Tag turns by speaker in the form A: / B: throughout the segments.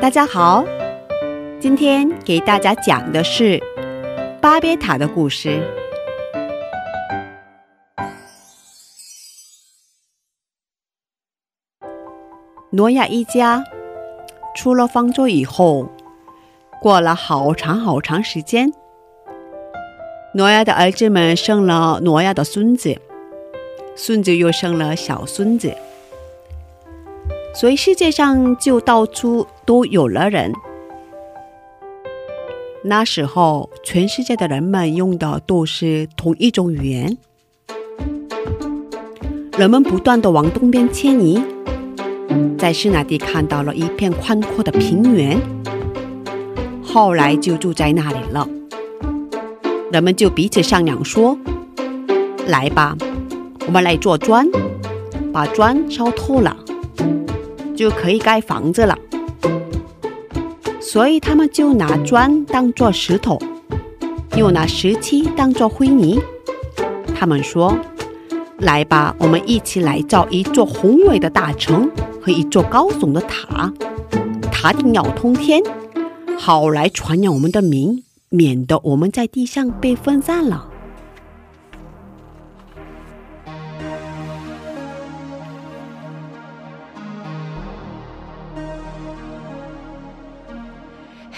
A: 大家好，今天给大家讲的是巴别塔的故事。挪亚一家出了方舟以后，过了好长好长时间，挪亚的儿子们生了挪亚的孙子，孙子又生了小孙子。所以世界上就到处都有了人。那时候，全世界的人们用的都是同一种语言，人们不断的往东边迁移，在示那地看到了一片宽阔的平原，后来就住在那里了。人们就彼此商量说：“来吧，我们来做砖，把砖烧透了。”就可以盖房子了。所以他们就拿砖当做石头，又拿石漆当做灰泥。他们说：“来吧，我们一起来造一座宏伟的大城和一座高耸的塔，塔顶要通天，好来传扬我们的名，免得我们在地上被分散了。”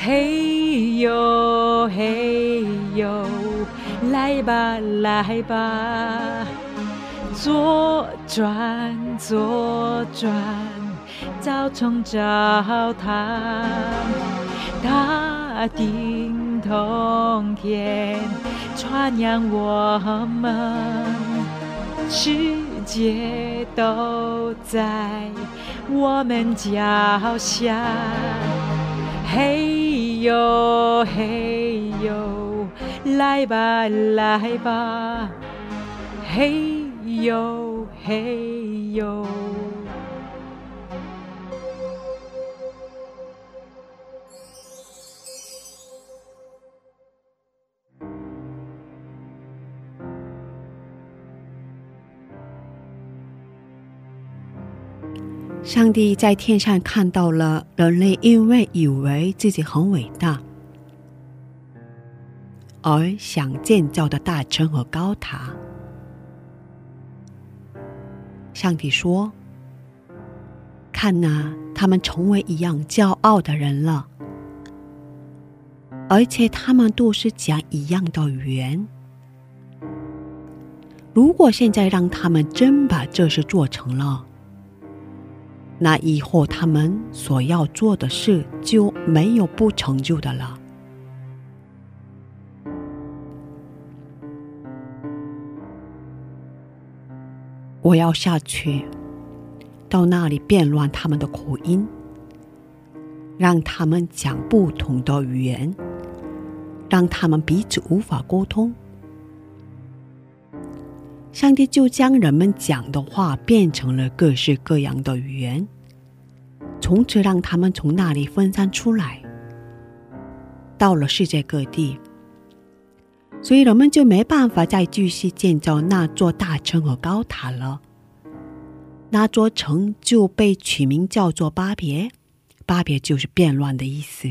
B: 嘿呦嘿呦，来吧来吧，左转左转，早从澡堂，大地通天，传扬我们，世界都在我们脚下。嘿呦嘿呦，来吧来吧，嘿呦嘿呦。
A: 上帝在天上看到了人类，因为以为自己很伟大，而想建造的大城和高塔。上帝说：“看呐、他们成为一样骄傲的人了，而且他们都是讲一样的语言。如果现在让他们真把这事做成了，那以后他们所要做的事就没有不成就的了。我要下去，到那里变乱他们的口音，让他们讲不同的语言，让他们彼此无法沟通。上帝就将人们讲的话变成了各式各样的语言，从此让他们从那里分散出来，到了世界各地。所以人们就没办法再继续建造那座大城和高塔了。那座城就被取名叫做巴别，巴别就是变乱的意思。